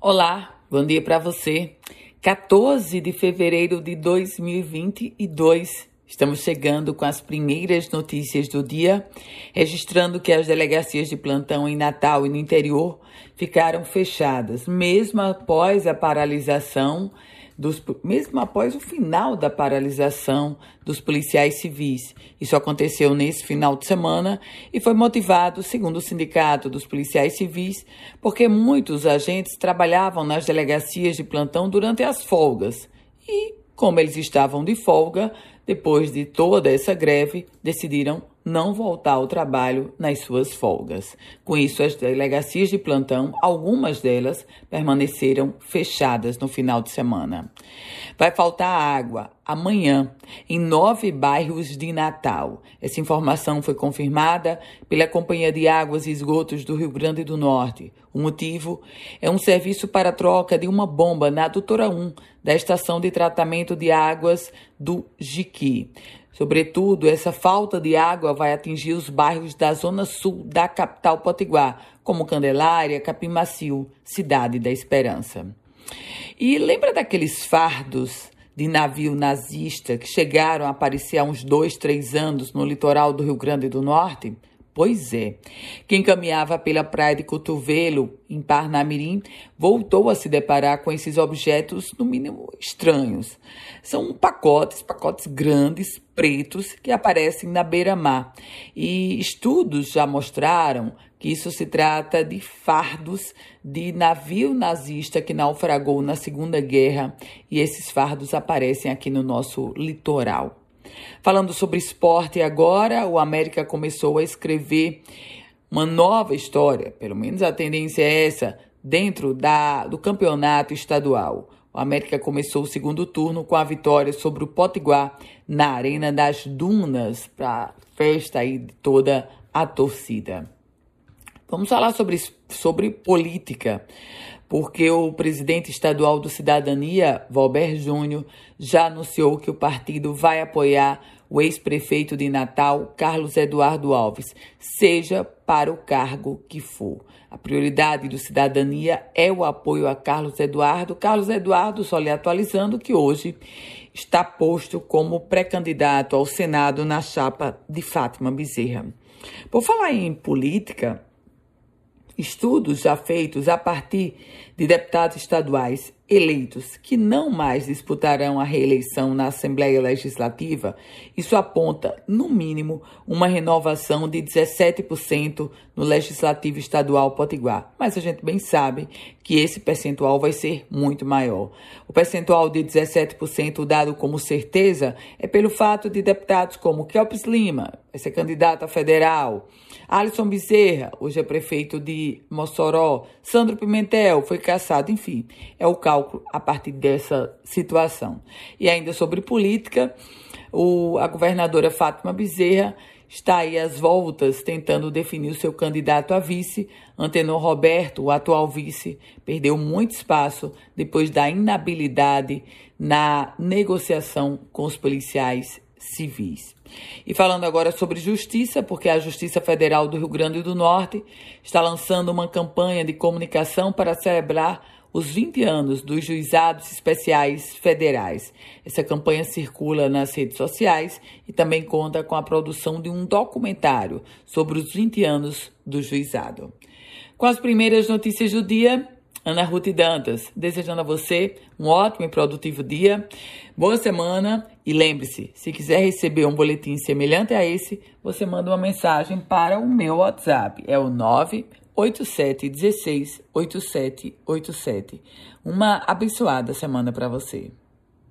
Olá, bom dia para você. 14 de fevereiro de 2022. Estamos chegando com as primeiras notícias do dia, registrando que as delegacias de plantão em Natal e no interior ficaram fechadas, mesmo após a paralisação dos, mesmo após o final da paralisação dos policiais civis. Isso aconteceu nesse final de semana e foi motivado, segundo o Sindicato dos Policiais Civis, porque muitos agentes trabalhavam nas delegacias de plantão durante as folgas e, como eles estavam de folga, depois de toda essa greve, decidiram não voltar ao trabalho nas suas folgas. Com isso, as delegacias de plantão, algumas delas, permaneceram fechadas no final de semana. Vai faltar água amanhã em nove bairros de Natal. Essa informação foi confirmada pela Companhia de Águas e Esgotos do Rio Grande do Norte. O motivo é um serviço para troca de uma bomba na Doutora 1 da estação de tratamento de águas do Jiqui. Sobretudo, essa falta de água vai atingir os bairros da zona sul da capital potiguar, como Candelária, Capim Macio, Cidade da Esperança. E lembra daqueles fardos de navio nazista que chegaram a aparecer há uns dois, três anos no litoral do Rio Grande do Norte? Pois é. Quem caminhava pela praia de Cotovelo, em Parnamirim, voltou a se deparar com esses objetos, no mínimo, estranhos. São pacotes, pacotes grandes, pretos, que aparecem na beira-mar. E estudos já mostraram que isso se trata de fardos de navio nazista que naufragou na Segunda Guerra, e esses fardos aparecem aqui no nosso litoral. Falando sobre esporte agora, o América começou a escrever uma nova história, pelo menos a tendência é essa, dentro da, do campeonato estadual. O América começou o segundo turno com a vitória sobre o Potiguar na Arena das Dunas, para festa aí de toda a torcida. Vamos falar sobre, sobre política porque o presidente estadual do Cidadania, Valber Júnior, já anunciou que o partido vai apoiar o ex-prefeito de Natal, Carlos Eduardo Alves, seja para o cargo que for. A prioridade do Cidadania é o apoio a Carlos Eduardo. Carlos Eduardo, só lhe atualizando, que hoje está posto como pré-candidato ao Senado na chapa de Fátima Bezerra. Por falar em política, estudos já feitos a partir de deputados estaduais eleitos que não mais disputarão a reeleição na Assembleia Legislativa, isso aponta, no mínimo, uma renovação de 17% no Legislativo Estadual Potiguar. Mas a gente bem sabe que esse percentual vai ser muito maior. O percentual de 17% dado como certeza é pelo fato de deputados como Kelps Lima, vai ser candidato a federal, Alisson Bezerra, hoje é prefeito de Mossoró, Sandro Pimentel, foi caçado, enfim, é o cálculo a partir dessa situação. E ainda sobre política, o, a governadora Fátima Bezerra está aí às voltas tentando definir o seu candidato a vice. Antenor Roberto, o atual vice, perdeu muito espaço depois da inabilidade na negociação com os policiais civis. E falando agora sobre justiça, porque a Justiça Federal do Rio Grande do Norte está lançando uma campanha de comunicação para celebrar os 20 anos dos juizados especiais federais. Essa campanha circula nas redes sociais e também conta com a produção de um documentário sobre os 20 anos do juizado. Com as primeiras notícias do dia, Ana Ruth Dantas, desejando a você um ótimo e produtivo dia, boa semana e lembre-se, se quiser receber um boletim semelhante a esse, você manda uma mensagem para o meu WhatsApp, é o 98716 8787. Uma abençoada semana para você.